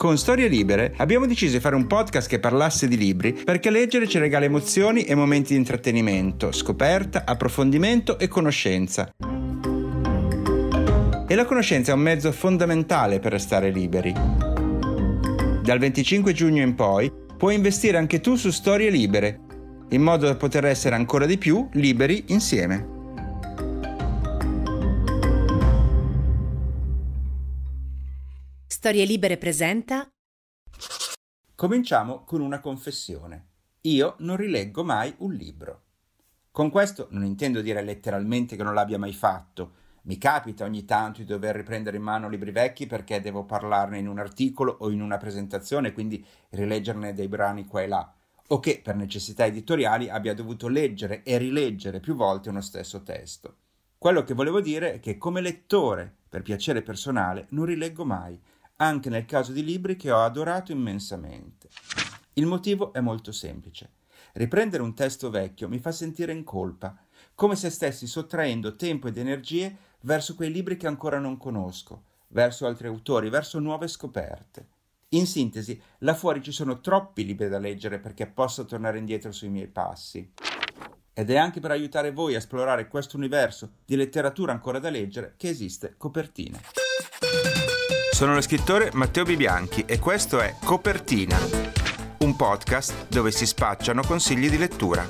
Con Storie Libere abbiamo deciso di fare un podcast che parlasse di libri perché leggere ci regala emozioni e momenti di intrattenimento, scoperta, approfondimento e conoscenza. E la conoscenza è un mezzo fondamentale per restare liberi. Dal 25 giugno in poi puoi investire anche tu su Storie Libere, in modo da poter essere ancora di più liberi insieme. Storie Libere presenta. Cominciamo con una confessione. Io non rileggo mai un libro. Con questo non intendo dire letteralmente che non l'abbia mai fatto. Mi capita ogni tanto di dover riprendere in mano libri vecchi perché devo parlarne in un articolo o in una presentazione, quindi rileggerne dei brani qua e là, o che per necessità editoriali abbia dovuto leggere e rileggere più volte uno stesso testo. Quello che volevo dire è che come lettore, per piacere personale, non rileggo mai, anche nel caso di libri che ho adorato immensamente. Il motivo è molto semplice. Riprendere un testo vecchio mi fa sentire in colpa, come se stessi sottraendo tempo ed energie verso quei libri che ancora non conosco, verso altri autori, verso nuove scoperte. In sintesi, là fuori ci sono troppi libri da leggere perché possa tornare indietro sui miei passi. Ed è anche per aiutare voi a esplorare questo universo di letteratura ancora da leggere che esiste Copertina. Sono lo scrittore Matteo Bibianchi e questo è Copertina, un podcast dove si spacciano consigli di lettura.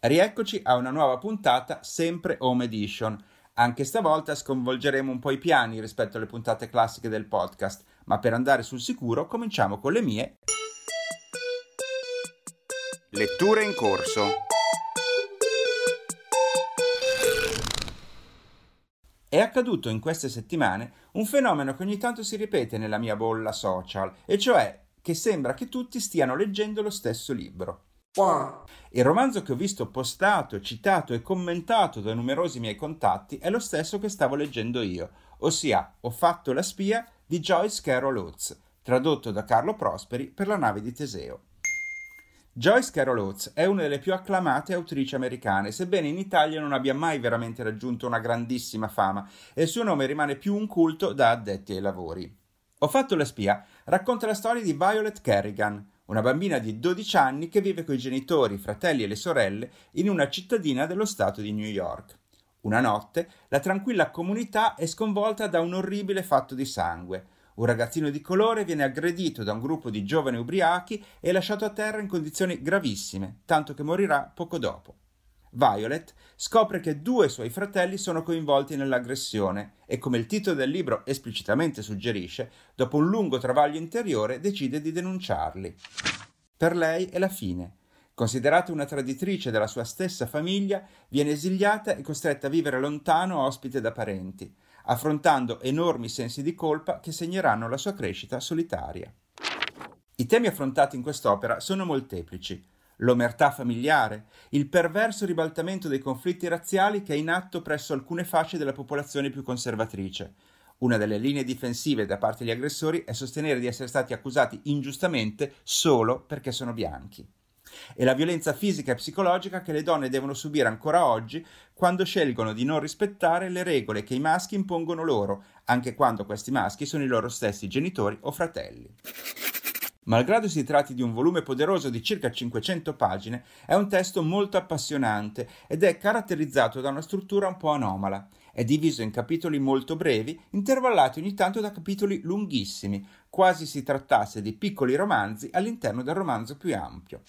Rieccoci a una nuova puntata, sempre Home Edition. Anche stavolta sconvolgeremo un po' i piani rispetto alle puntate classiche del podcast, ma per andare sul sicuro cominciamo con le mie letture in corso. È accaduto in queste settimane un fenomeno che ogni tanto si ripete nella mia bolla social, e cioè che sembra che tutti stiano leggendo lo stesso libro. Il romanzo che ho visto postato, citato e commentato da numerosi miei contatti è lo stesso che stavo leggendo io, ossia Ho fatto la spia di Joyce Carol Oates, tradotto da Carlo Prosperi per la nave di Teseo. Joyce Carol Oates è una delle più acclamate autrici americane, sebbene in Italia non abbia mai veramente raggiunto una grandissima fama e il suo nome rimane più un culto da addetti ai lavori. Ho fatto la spia racconta la storia di Violet Kerrigan, una bambina di 12 anni che vive con i genitori, i fratelli e le sorelle in una cittadina dello stato di New York. Una notte la tranquilla comunità è sconvolta da un orribile fatto di sangue. Un ragazzino di colore viene aggredito da un gruppo di giovani ubriachi e lasciato a terra in condizioni gravissime, tanto che morirà poco dopo. Violet scopre che due suoi fratelli sono coinvolti nell'aggressione e, come il titolo del libro esplicitamente suggerisce, dopo un lungo travaglio interiore decide di denunciarli. Per lei è la fine. Considerata una traditrice della sua stessa famiglia, viene esiliata e costretta a vivere lontano ospite da parenti affrontando enormi sensi di colpa che segneranno la sua crescita solitaria. I temi affrontati in quest'opera sono molteplici. L'omertà familiare, il perverso ribaltamento dei conflitti razziali che è in atto presso alcune fasce della popolazione più conservatrice. Una delle linee difensive da parte degli aggressori è sostenere di essere stati accusati ingiustamente solo perché sono bianchi e la violenza fisica e psicologica che le donne devono subire ancora oggi quando scelgono di non rispettare le regole che i maschi impongono loro, anche quando questi maschi sono i loro stessi genitori o fratelli. Malgrado si tratti di un volume poderoso di circa 500 pagine, è un testo molto appassionante ed è caratterizzato da una struttura un po' anomala. È diviso in capitoli molto brevi, intervallati ogni tanto da capitoli lunghissimi, quasi si trattasse di piccoli romanzi all'interno del romanzo più ampio.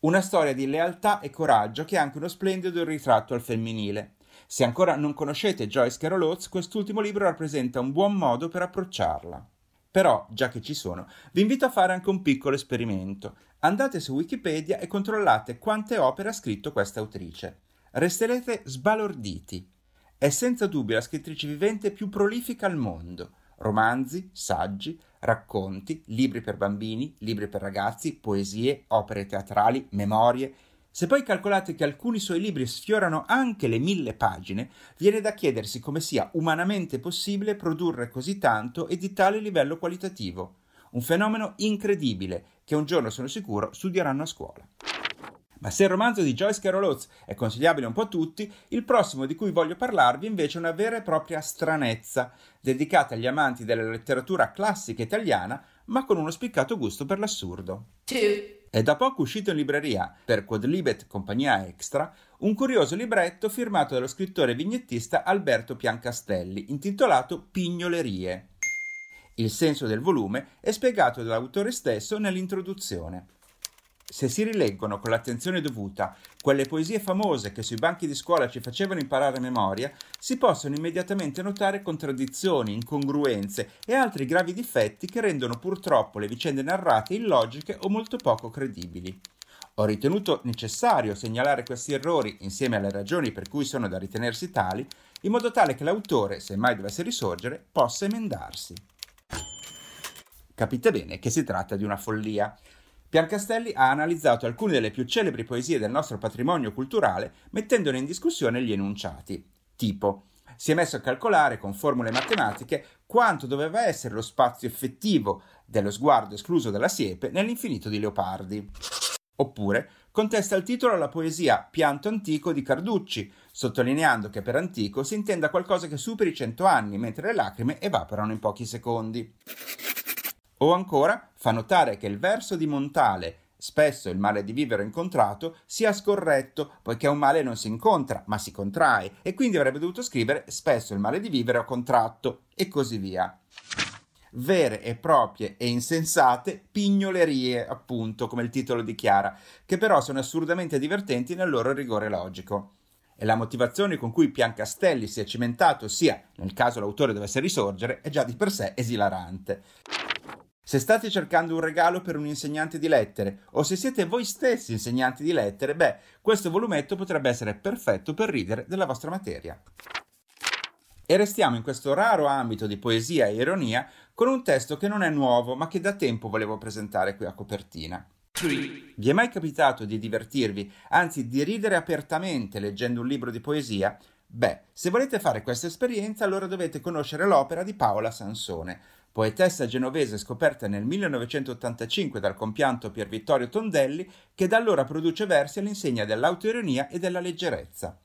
Una storia di lealtà e coraggio che è anche uno splendido ritratto al femminile. Se ancora non conoscete Joyce Carol Oates, quest'ultimo libro rappresenta un buon modo per approcciarla. Però, già che ci sono, vi invito a fare anche un piccolo esperimento. Andate su Wikipedia e controllate quante opere ha scritto questa autrice. Resterete sbalorditi. È senza dubbio la scrittrice vivente più prolifica al mondo. Romanzi, saggi, racconti, libri per bambini, libri per ragazzi, poesie, opere teatrali, memorie, se poi calcolate che alcuni suoi libri sfiorano anche le mille pagine, viene da chiedersi come sia umanamente possibile produrre così tanto e di tale livello qualitativo. Un fenomeno incredibile che un giorno sono sicuro studieranno a scuola. Ma se il romanzo di Joyce Carol Oates è consigliabile un po' a tutti, il prossimo di cui voglio parlarvi invece è una vera e propria stranezza, dedicata agli amanti della letteratura classica italiana, ma con uno spiccato gusto per l'assurdo. Two. È da poco uscito in libreria, per Quadlibet Compagnia Extra, un curioso libretto firmato dallo scrittore vignettista Alberto Piancastelli, intitolato Pignolerie. Il senso del volume è spiegato dall'autore stesso nell'introduzione. Se si rileggono con l'attenzione dovuta quelle poesie famose che sui banchi di scuola ci facevano imparare a memoria, si possono immediatamente notare contraddizioni, incongruenze e altri gravi difetti che rendono purtroppo le vicende narrate illogiche o molto poco credibili. Ho ritenuto necessario segnalare questi errori insieme alle ragioni per cui sono da ritenersi tali, in modo tale che l'autore, se mai dovesse risorgere, possa emendarsi. Capite bene che si tratta di una follia. Piancastelli ha analizzato alcune delle più celebri poesie del nostro patrimonio culturale mettendone in discussione gli enunciati. Tipo, si è messo a calcolare con formule matematiche quanto doveva essere lo spazio effettivo dello sguardo escluso dalla siepe nell'infinito di Leopardi. Oppure contesta il titolo alla poesia Pianto antico di Carducci, sottolineando che per antico si intenda qualcosa che superi cento anni, mentre le lacrime evaporano in pochi secondi. O ancora fa notare che il verso di Montale Spesso il male di vivere incontrato sia scorretto, poiché un male non si incontra, ma si contrae, e quindi avrebbe dovuto scrivere spesso il male di vivere ho contratto, e così via. Vere e proprie e insensate pignolerie, appunto, come il titolo dichiara, che però sono assurdamente divertenti nel loro rigore logico. E la motivazione con cui Piancastelli si è cimentato, sia nel caso l'autore dovesse risorgere, è già di per sé esilarante. Se state cercando un regalo per un insegnante di lettere o se siete voi stessi insegnanti di lettere, beh, questo volumetto potrebbe essere perfetto per ridere della vostra materia. E restiamo in questo raro ambito di poesia e ironia con un testo che non è nuovo ma che da tempo volevo presentare qui a copertina. Vi è mai capitato di divertirvi, anzi di ridere apertamente leggendo un libro di poesia? Beh, se volete fare questa esperienza allora dovete conoscere l'opera di Paola Sansone, poetessa genovese scoperta nel 1985 dal compianto Pier Vittorio Tondelli, che da allora produce versi all'insegna dell'autoironia e della leggerezza.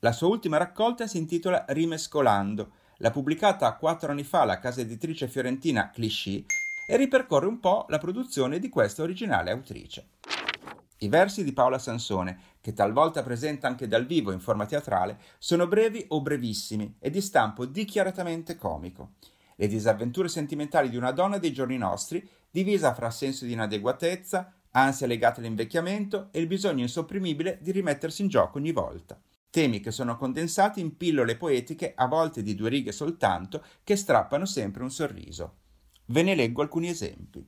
La sua ultima raccolta si intitola Rimescolando, l'ha pubblicata quattro anni fa alla casa editrice fiorentina Clichy e ripercorre un po' la produzione di questa originale autrice. I versi di Paola Sansone, che talvolta presenta anche dal vivo in forma teatrale, sono brevi o brevissimi e di stampo dichiaratamente comico le disavventure sentimentali di una donna dei giorni nostri, divisa fra senso di inadeguatezza, ansia legata all'invecchiamento e il bisogno insopprimibile di rimettersi in gioco ogni volta. Temi che sono condensati in pillole poetiche, a volte di due righe soltanto, che strappano sempre un sorriso. Ve ne leggo alcuni esempi.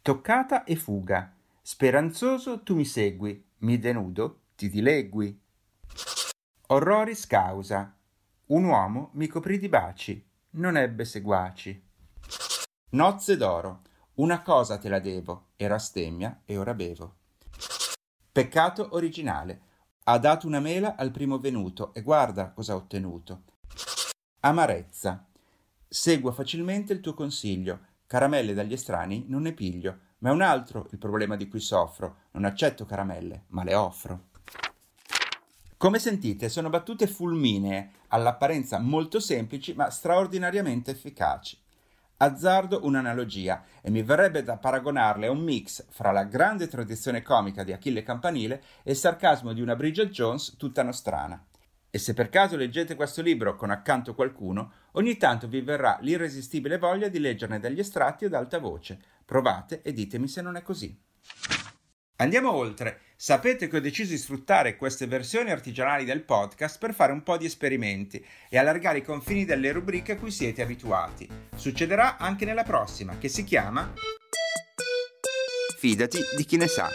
Toccata e fuga. Speranzoso tu mi segui, mi denudo, ti dilegui. Orroris causa. Un uomo mi coprì di baci, non ebbe seguaci. Nozze d'oro. Una cosa te la devo, era stemmia e ora bevo. Peccato originale. Ha dato una mela al primo venuto e guarda cosa ha ottenuto. Amarezza. Segua facilmente il tuo consiglio. Caramelle dagli estranei non ne piglio, ma è un altro il problema di cui soffro. Non accetto caramelle, ma le offro. Come sentite, sono battute fulminee, all'apparenza molto semplici ma straordinariamente efficaci. Azzardo un'analogia e mi verrebbe da paragonarle a un mix fra la grande tradizione comica di Achille Campanile e il sarcasmo di una Bridget Jones tutta nostrana. E se per caso leggete questo libro con accanto qualcuno, ogni tanto vi verrà l'irresistibile voglia di leggerne degli estratti ad alta voce. Provate e ditemi se non è così. Andiamo oltre. Sapete che ho deciso di sfruttare queste versioni artigianali del podcast per fare un po' di esperimenti e allargare i confini delle rubriche a cui siete abituati. Succederà anche nella prossima, che si chiama Fidati di chi ne sa.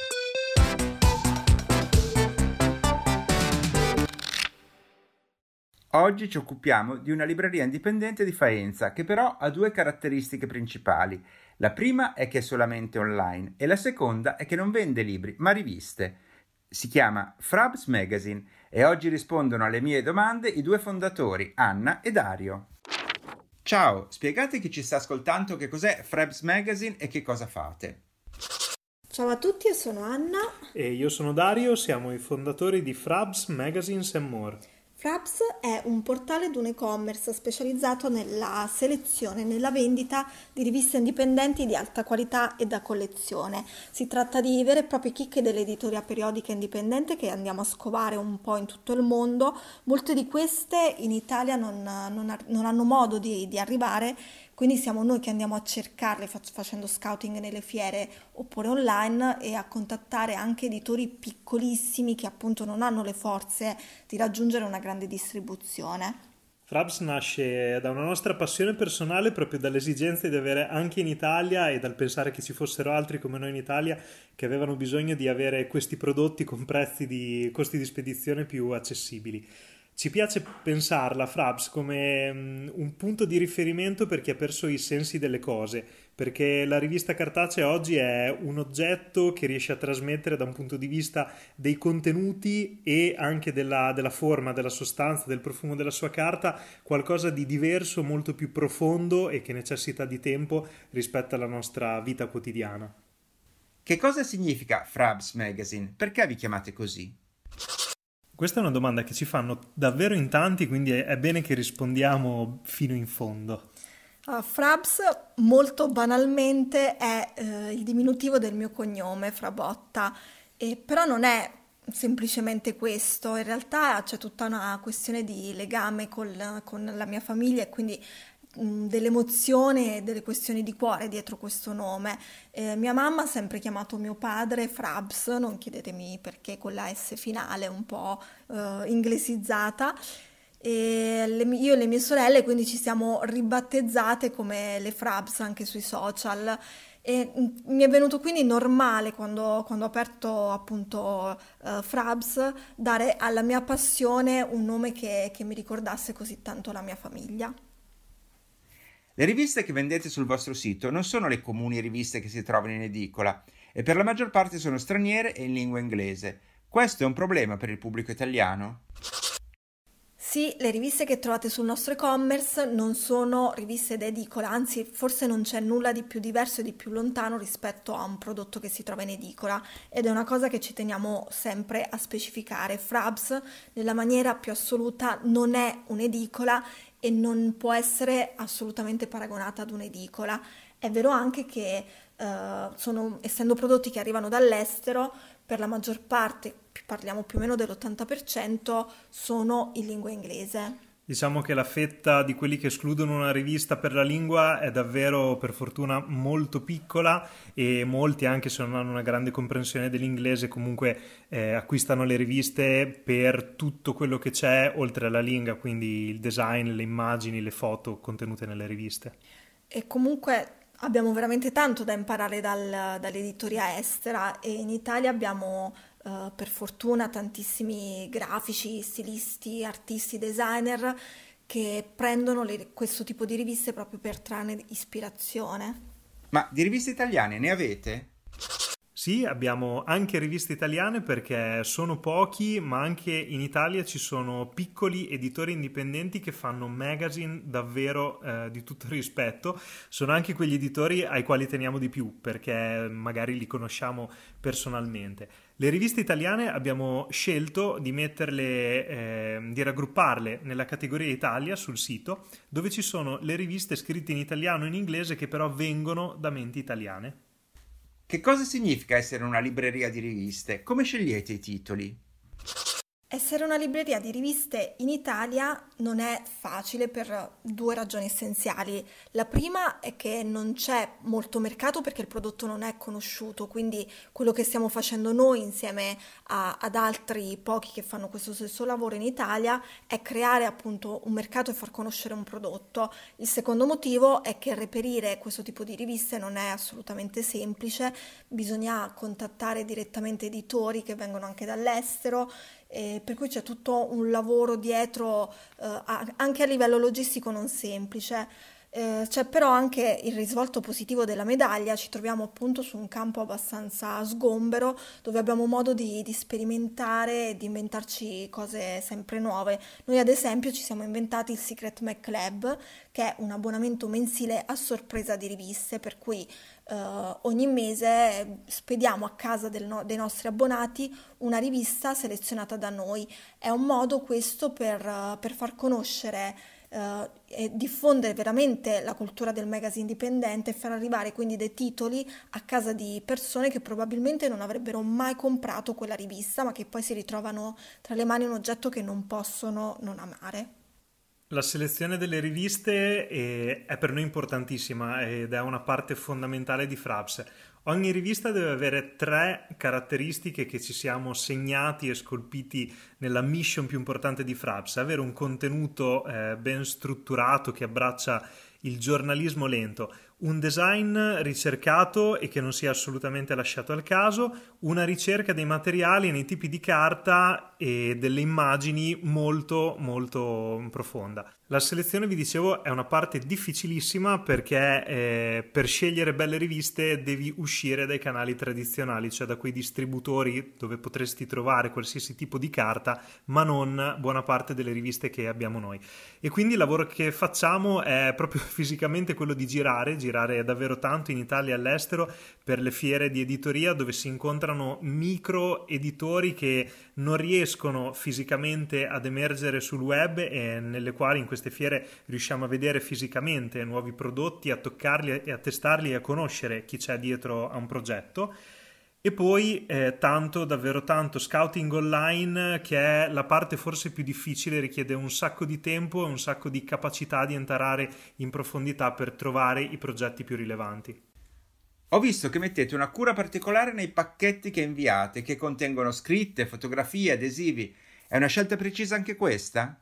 Oggi ci occupiamo di una libreria indipendente di Faenza che però ha due caratteristiche principali. La prima è che è solamente online e la seconda è che non vende libri ma riviste. Si chiama Frabs Magazine e oggi rispondono alle mie domande i due fondatori, Anna e Dario. Ciao, spiegate chi ci sta ascoltando che cos'è Frabs Magazine e che cosa fate. Ciao a tutti, io sono Anna. E io sono Dario, siamo i fondatori di Frabs Magazines and More. Fraps è un portale di un e-commerce specializzato nella selezione e nella vendita di riviste indipendenti di alta qualità e da collezione. Si tratta di vere e proprie chicche dell'editoria periodica indipendente che andiamo a scovare un po' in tutto il mondo. Molte di queste in Italia non, non, non hanno modo di, di arrivare quindi siamo noi che andiamo a cercarle facendo scouting nelle fiere oppure online e a contattare anche editori piccolissimi che appunto non hanno le forze di raggiungere una grande distribuzione. Frabs nasce da una nostra passione personale proprio dall'esigenza di avere anche in Italia e dal pensare che ci fossero altri come noi in Italia che avevano bisogno di avere questi prodotti con prezzi di costi di spedizione più accessibili ci piace pensarla, Frabs, come um, un punto di riferimento per chi ha perso i sensi delle cose, perché la rivista cartacea oggi è un oggetto che riesce a trasmettere da un punto di vista dei contenuti e anche della, della forma, della sostanza, del profumo della sua carta, qualcosa di diverso, molto più profondo e che necessita di tempo rispetto alla nostra vita quotidiana. Che cosa significa Frabs Magazine? Perché vi chiamate così? Questa è una domanda che ci fanno davvero in tanti, quindi è, bene che rispondiamo fino in fondo. Uh, Frabs molto banalmente è uh, il diminutivo del mio cognome, Frabotta, e, però non è semplicemente questo, in realtà c'è tutta una questione di legame col, con la mia famiglia e quindi dell'emozione e delle questioni di cuore dietro questo nome. Eh, mia mamma ha sempre chiamato mio padre Frabs, non chiedetemi perché con la S finale un po' eh, inglesizzata. E le, io e le mie sorelle quindi ci siamo ribattezzate come le Frabs anche sui social e mi è venuto quindi normale quando, quando ho aperto appunto uh, Frabs dare alla mia passione un nome che, che mi ricordasse così tanto la mia famiglia. Le riviste che vendete sul vostro sito non sono le comuni riviste che si trovano in edicola e per la maggior parte sono straniere e in lingua inglese. Questo è un problema per il pubblico italiano? Sì, le riviste che trovate sul nostro e-commerce non sono riviste d'edicola, anzi forse non c'è nulla di più diverso e di più lontano rispetto a un prodotto che si trova in edicola ed è una cosa che ci teniamo sempre a specificare. Frabs nella maniera più assoluta non è un'edicola e non può essere assolutamente paragonata ad un'edicola. È vero anche che uh, sono, essendo prodotti che arrivano dall'estero, per la maggior parte, parliamo più o meno dell'80%, sono in lingua inglese. Diciamo che la fetta di quelli che escludono una rivista per la lingua è davvero, per fortuna, molto piccola e molti, anche se non hanno una grande comprensione dell'inglese, comunque eh, acquistano le riviste per tutto quello che c'è oltre alla lingua, quindi il design, le immagini, le foto contenute nelle riviste. E comunque abbiamo veramente tanto da imparare dal, dall'editoria estera e in Italia abbiamo uh, per fortuna tantissimi grafici, stilisti, artisti, designer che prendono le, questo tipo di riviste proprio per trarne ispirazione. Ma di riviste italiane ne avete? Sì, abbiamo anche riviste italiane perché sono pochi, ma anche in Italia ci sono piccoli editori indipendenti che fanno magazine davvero eh, di tutto rispetto. Sono anche quegli editori ai quali teniamo di più perché magari li conosciamo personalmente. Le riviste italiane abbiamo scelto di metterle, eh, di raggrupparle nella categoria Italia sul sito, dove ci sono le riviste scritte in italiano e in inglese che però vengono da menti italiane. Che cosa significa essere una libreria di riviste? Come scegliete i titoli? Essere una libreria di riviste in Italia non è facile per due ragioni essenziali. La prima è che non c'è molto mercato perché il prodotto non è conosciuto, quindi quello che stiamo facendo noi insieme a, ad altri pochi che fanno questo stesso lavoro in Italia è creare appunto un mercato e far conoscere un prodotto. Il secondo motivo è che reperire questo tipo di riviste non è assolutamente semplice, bisogna contattare direttamente editori che vengono anche dall'estero eh, per cui c'è tutto un lavoro dietro eh, anche a livello logistico non semplice. Eh, c'è però anche il risvolto positivo della medaglia, ci troviamo appunto su un campo abbastanza sgombero dove abbiamo modo di, di sperimentare e di inventarci cose sempre nuove. Noi ad esempio ci siamo inventati il Secret Mac Club, che è un abbonamento mensile a sorpresa di riviste, per cui eh, ogni mese spediamo a casa no- dei nostri abbonati una rivista selezionata da noi. È un modo questo per, per far conoscere eh, e diffondere veramente la cultura del magazine indipendente e far arrivare quindi dei titoli a casa di persone che probabilmente non avrebbero mai comprato quella rivista, ma che poi si ritrovano tra le mani un oggetto che non possono non amare. La selezione delle riviste è, per noi importantissima ed è una parte fondamentale di Fraps. Ogni rivista deve avere tre caratteristiche che ci siamo segnati e scolpiti nella mission più importante di Fraps, avere un contenuto eh, ben strutturato che abbraccia il giornalismo lento, un design ricercato e che non sia assolutamente lasciato al caso, una ricerca dei materiali nei tipi di carta e delle immagini molto molto profonda. La selezione, vi dicevo, è una parte difficilissima perché eh, per scegliere belle riviste devi uscire dai canali tradizionali, cioè da quei distributori dove potresti trovare qualsiasi tipo di carta, ma non buona parte delle riviste che abbiamo noi. E quindi il lavoro che facciamo è proprio fisicamente quello di girare, girare davvero tanto in Italia e all'estero per le fiere di editoria dove si incontrano micro editori che non riescono fisicamente ad emergere sul web e nelle quali in questo queste fiere riusciamo a vedere fisicamente nuovi prodotti, a toccarli e a testarli e a conoscere chi c'è dietro a un progetto. E poi eh, tanto, davvero tanto, scouting online, che è la parte forse più difficile, richiede un sacco di tempo e un sacco di capacità di entrare in profondità per trovare i progetti più rilevanti. Ho visto che mettete una cura particolare nei pacchetti che inviate, che contengono scritte, fotografie, adesivi. È una scelta precisa anche questa?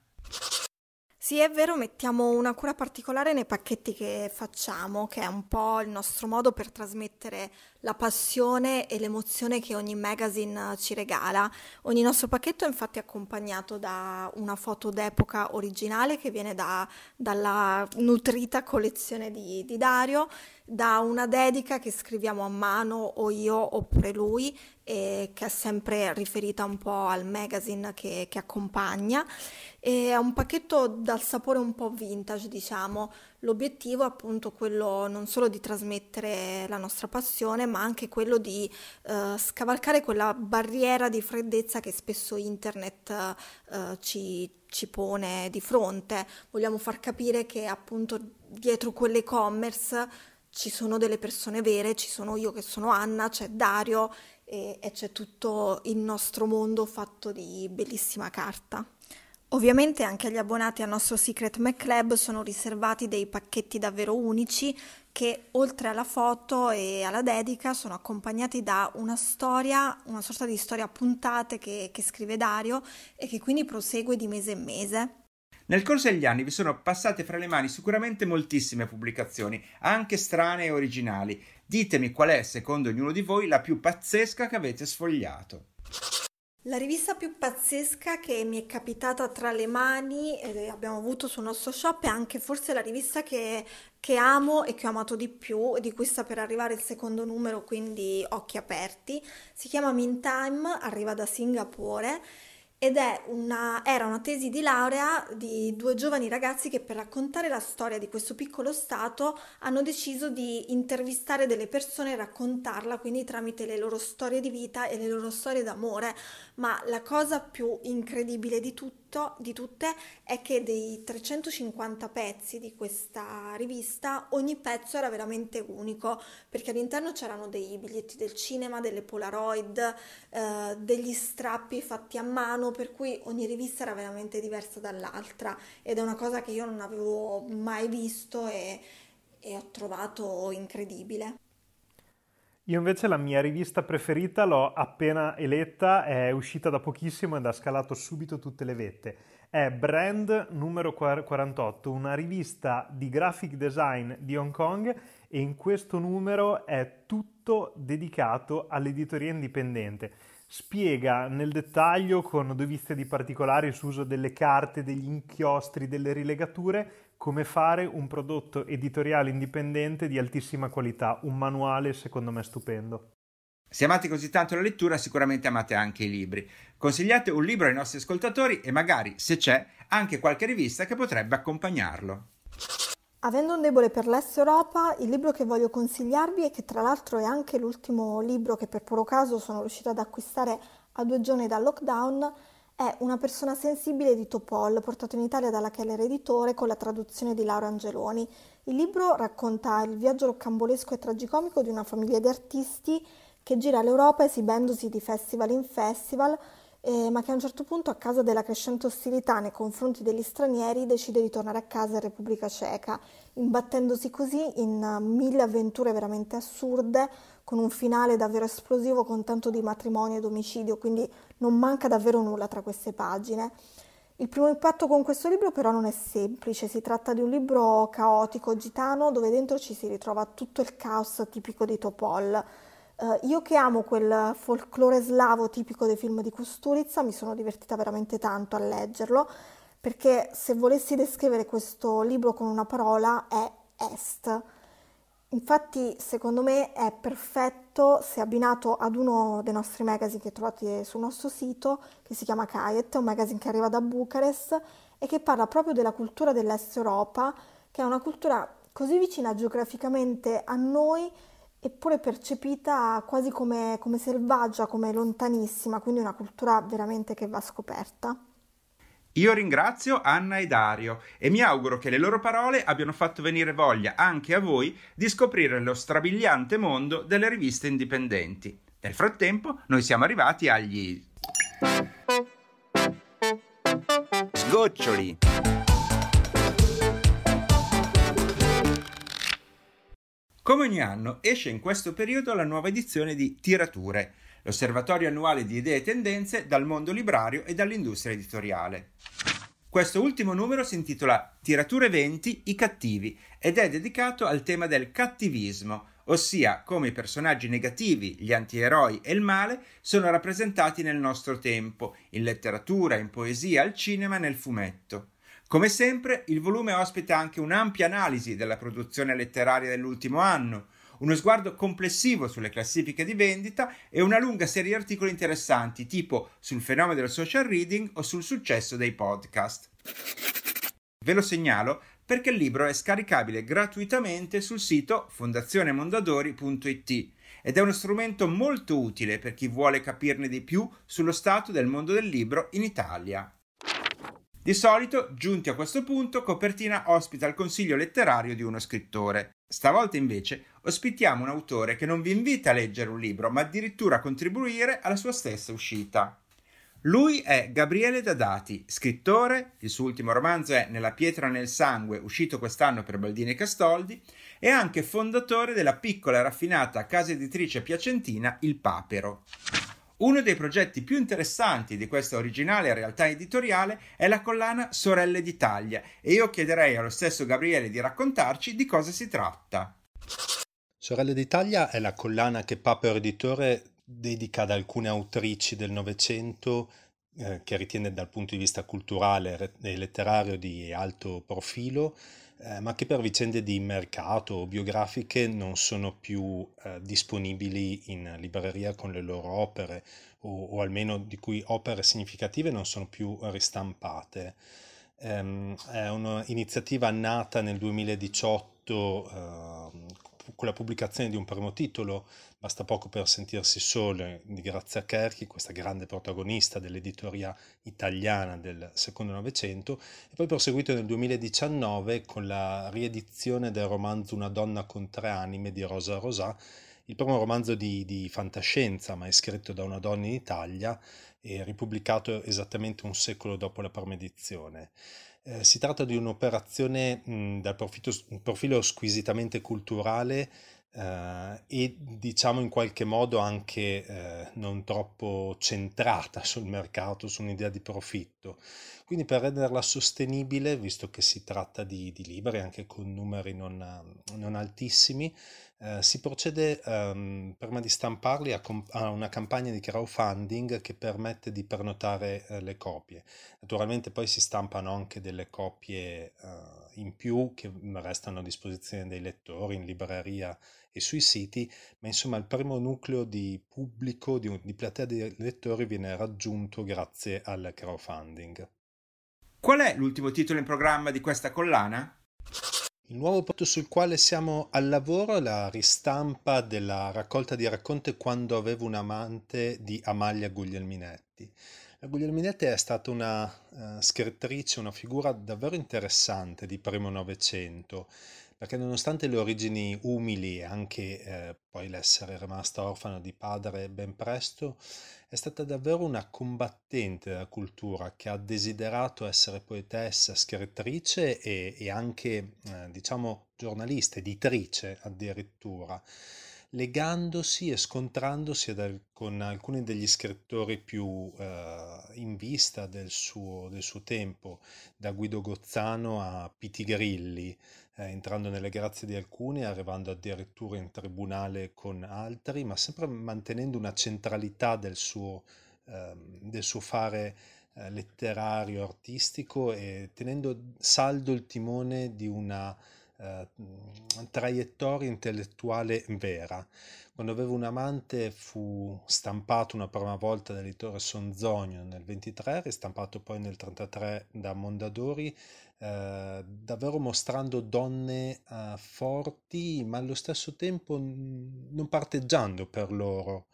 Sì, è vero, mettiamo una cura particolare nei pacchetti che facciamo, che è un po' il nostro modo per trasmettere la passione e l'emozione che ogni magazine ci regala. Ogni nostro pacchetto è infatti accompagnato da una foto d'epoca originale che viene da, dalla nutrita collezione di, di Dario da una dedica che scriviamo a mano o io oppure lui e che è sempre riferita un po' al magazine che, che accompagna. E è un pacchetto dal sapore un po' vintage, diciamo. L'obiettivo è appunto quello non solo di trasmettere la nostra passione, ma anche quello di eh, scavalcare quella barriera di freddezza che spesso internet eh, ci, ci pone di fronte. Vogliamo far capire che appunto dietro quell'e-commerce ci sono delle persone vere, ci sono io che sono Anna, c'è Dario e, e c'è tutto il nostro mondo fatto di bellissima carta. Ovviamente anche agli abbonati al nostro Secret McClub sono riservati dei pacchetti davvero unici che oltre alla foto e alla dedica sono accompagnati da una storia, una sorta di storia a puntate che, che scrive Dario e che quindi prosegue di mese in mese. Nel corso degli anni vi sono passate fra le mani sicuramente moltissime pubblicazioni, anche strane e originali. Ditemi qual è, secondo ognuno di voi, la più pazzesca che avete sfogliato. La rivista più pazzesca che mi è capitata tra le mani e abbiamo avuto sul nostro shop è anche forse la rivista che, che amo e che ho amato di più di cui sta per arrivare il secondo numero, quindi occhi aperti. Si chiama Meantime, arriva da Singapore ed una, era una tesi di laurea di due giovani ragazzi che per raccontare la storia di questo piccolo stato hanno deciso di intervistare delle persone e raccontarla quindi tramite le loro storie di vita e le loro storie d'amore. Ma la cosa più incredibile di tutto, di tutte, è che dei 350 pezzi di questa rivista, ogni pezzo era veramente unico, perché all'interno c'erano dei biglietti del cinema, delle Polaroid, eh, degli strappi fatti a mano per cui ogni rivista era veramente diversa dall'altra ed è una cosa che io non avevo mai visto e, e ho trovato incredibile. Io invece la mia rivista preferita l'ho appena eletta, è uscita da pochissimo ed ha scalato subito tutte le vette. È Brand numero 48, una rivista di graphic design di Hong Kong e in questo numero è tutto dedicato all'editoria indipendente spiega nel dettaglio con dovizia di particolari su uso delle carte, degli inchiostri, delle rilegature, come fare un prodotto editoriale indipendente di altissima qualità, un manuale secondo me stupendo. Se amate così tanto la lettura, sicuramente amate anche i libri. Consigliate un libro ai nostri ascoltatori e magari, se c'è, anche qualche rivista che potrebbe accompagnarlo. Avendo un debole per l'Est Europa, il libro che voglio consigliarvi e che tra l'altro è anche l'ultimo libro che per puro caso sono riuscita ad acquistare a due giorni dal lockdown, è Una persona sensibile di Topol, portato in Italia dalla Keller Editore con la traduzione di Laura Angeloni. Il libro racconta il viaggio roccambolesco e tragicomico di una famiglia di artisti che gira l'Europa esibendosi di festival in festival, eh, ma che a un certo punto, a causa della crescente ostilità nei confronti degli stranieri, decide di tornare a casa in Repubblica Ceca, imbattendosi così in mille avventure veramente assurde, con un finale davvero esplosivo con tanto di matrimonio ed omicidio, quindi non manca davvero nulla tra queste pagine. Il primo impatto con questo libro però non è semplice, si tratta di un libro caotico, gitano, dove dentro ci si ritrova tutto il caos tipico di Topol. Uh, io che amo quel folklore slavo tipico dei film di Kusturica mi sono divertita veramente tanto a leggerlo perché se volessi descrivere questo libro con una parola è est. Infatti secondo me è perfetto se abbinato ad uno dei nostri magazine che trovate sul nostro sito che si chiama Kayet, un magazine che arriva da Bucarest e che parla proprio della cultura dell'Est Europa, che è una cultura così vicina geograficamente a noi eppure percepita quasi come, come selvaggia, come lontanissima, quindi una cultura veramente che va scoperta. Io ringrazio Anna e Dario e mi auguro che le loro parole abbiano fatto venire voglia anche a voi di scoprire lo strabiliante mondo delle riviste indipendenti. Nel frattempo, noi siamo arrivati agli sgoccioli. Come ogni anno esce in questo periodo la nuova edizione di Tirature, l'osservatorio annuale di idee e tendenze dal mondo librario e dall'industria editoriale. Questo ultimo numero si intitola Tirature 20 I cattivi ed è dedicato al tema del cattivismo, ossia come i personaggi negativi, gli antieroi e il male sono rappresentati nel nostro tempo, in letteratura, in poesia, al cinema nel fumetto. Come sempre, il volume ospita anche un'ampia analisi della produzione letteraria dell'ultimo anno, uno sguardo complessivo sulle classifiche di vendita e una lunga serie di articoli interessanti, tipo sul fenomeno del social reading o sul successo dei podcast. Ve lo segnalo perché il libro è scaricabile gratuitamente sul sito fondazionemondadori.it ed è uno strumento molto utile per chi vuole capirne di più sullo stato del mondo del libro in Italia. Di solito, giunti a questo punto, Copertina ospita il consiglio letterario di uno scrittore. Stavolta invece ospitiamo un autore che non vi invita a leggere un libro, ma addirittura a contribuire alla sua stessa uscita. Lui è Gabriele Dadati, scrittore, il suo ultimo romanzo è Nella pietra nel sangue, uscito quest'anno per Baldini e Castoldi, e anche fondatore della piccola e raffinata casa editrice piacentina Il Papero. Uno dei progetti più interessanti di questa originale realtà editoriale è la collana Sorelle d'Italia e io chiederei allo stesso Gabriele di raccontarci di cosa si tratta. Sorelle d'Italia è la collana che Papero Editore dedica ad alcune autrici del Novecento eh, che ritiene dal punto di vista culturale e letterario di alto profilo eh, ma che per vicende di mercato o biografiche non sono più eh, disponibili in libreria con le loro opere o, o, almeno di cui opere significative non sono più ristampate. Um, è un'iniziativa nata nel 2018 uh, con la pubblicazione di un primo titolo, Basta poco per sentirsi sole, di Grazia Kerchi, questa grande protagonista dell'editoria italiana del secondo Novecento, e poi proseguito nel 2019 con la riedizione del romanzo Una donna con tre anime di Rosa Rosà, il primo romanzo di, di fantascienza, ma è scritto da una donna in Italia e ripubblicato esattamente un secolo dopo la promedizione. Eh, si tratta di un'operazione mh, dal profilo, profilo squisitamente culturale eh, e diciamo in qualche modo anche eh, non troppo centrata sul mercato, su un'idea di profitto. Quindi per renderla sostenibile, visto che si tratta di, di libri anche con numeri non, non altissimi, eh, si procede um, prima di stamparli a, comp- a, una campagna di crowdfunding che permette di prenotare eh, le copie. Naturalmente poi si stampano anche delle copie uh, in più che restano a disposizione dei lettori in libreria e sui siti, ma insomma il primo nucleo di pubblico, di, di platea di lettori viene raggiunto grazie al crowdfunding. Qual è l'ultimo titolo in programma di questa collana? Il nuovo prodotto sul quale siamo al lavoro è la ristampa della raccolta di racconti Quando avevo un amante di Amalia Guglielminetti. La Guglielminetti è stata una uh, scrittrice, una figura davvero interessante di primo Novecento, perché nonostante le origini umili e anche eh, poi l'essere rimasta orfana di padre ben presto, è stata davvero una combattente della cultura che ha desiderato essere poetessa, scrittrice e, e anche, eh, diciamo, giornalista, editrice addirittura, legandosi e scontrandosi dal, con alcuni degli scrittori più eh, in vista del suo, del suo tempo, da Guido Gozzano a Piti Grilli, eh, entrando nelle grazie di alcuni, arrivando addirittura in tribunale con altri, ma sempre mantenendo una centralità del suo, eh, del suo fare eh, letterario, artistico e tenendo saldo il timone di una eh, traiettoria intellettuale vera. Quando avevo un amante fu stampato una prima volta dall'editore Sonzogno nel 23, ristampato poi nel 33 da Mondadori, eh, davvero mostrando donne eh, forti, ma allo stesso tempo non parteggiando per loro,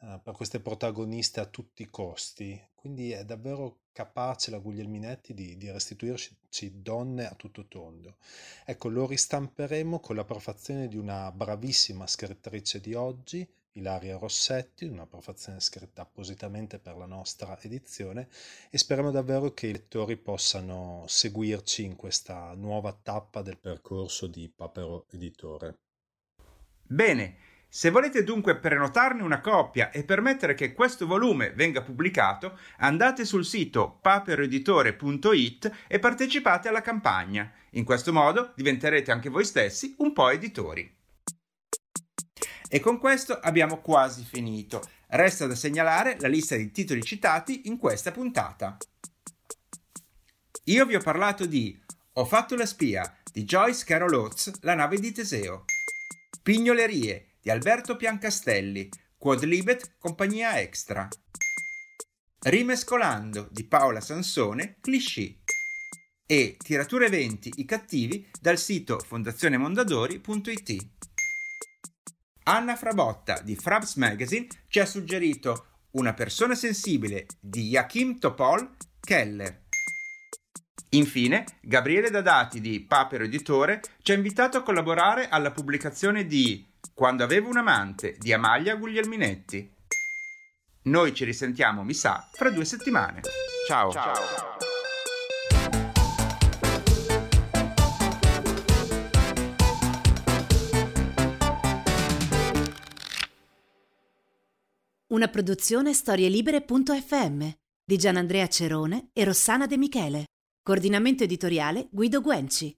eh, per queste protagoniste a tutti i costi. Quindi è davvero capace la Guglielminetti di, di restituirci donne a tutto tondo. Ecco, lo ristamperemo con la prefazione di una bravissima scrittrice di oggi, Ilaria Rossetti, una prefazione scritta appositamente per la nostra edizione e speriamo davvero che i lettori possano seguirci in questa nuova tappa del percorso di Papero Editore. Bene, se volete dunque prenotarne una copia e permettere che questo volume venga pubblicato, andate sul sito paperoeditore.it e partecipate alla campagna. In questo modo diventerete anche voi stessi un po' editori. E con questo abbiamo quasi finito. Resta da segnalare la lista di titoli citati in questa puntata. Io vi ho parlato di Ho fatto la spia di Joyce Carol Oates, La nave di Teseo. Pignolerie di Alberto Piancastelli, Quodlibet Compagnia Extra. Rimescolando di Paola Sansone, Cliché. E Tirature 20 I cattivi dal sito fondazionemondadori.it. Anna Frabotta di Frabs Magazine ci ha suggerito Una persona sensibile di Joachim Topol Keller. Infine, Gabriele Dadati di Papero Editore ci ha invitato a collaborare alla pubblicazione di quando avevo un amante di Amalia Guglielminetti. Noi ci risentiamo, mi sa, fra due settimane. Ciao. Ciao. Una produzione storielibere.fm di Gianandrea Cerone e Rossana De Michele. Coordinamento editoriale Guido Guenci.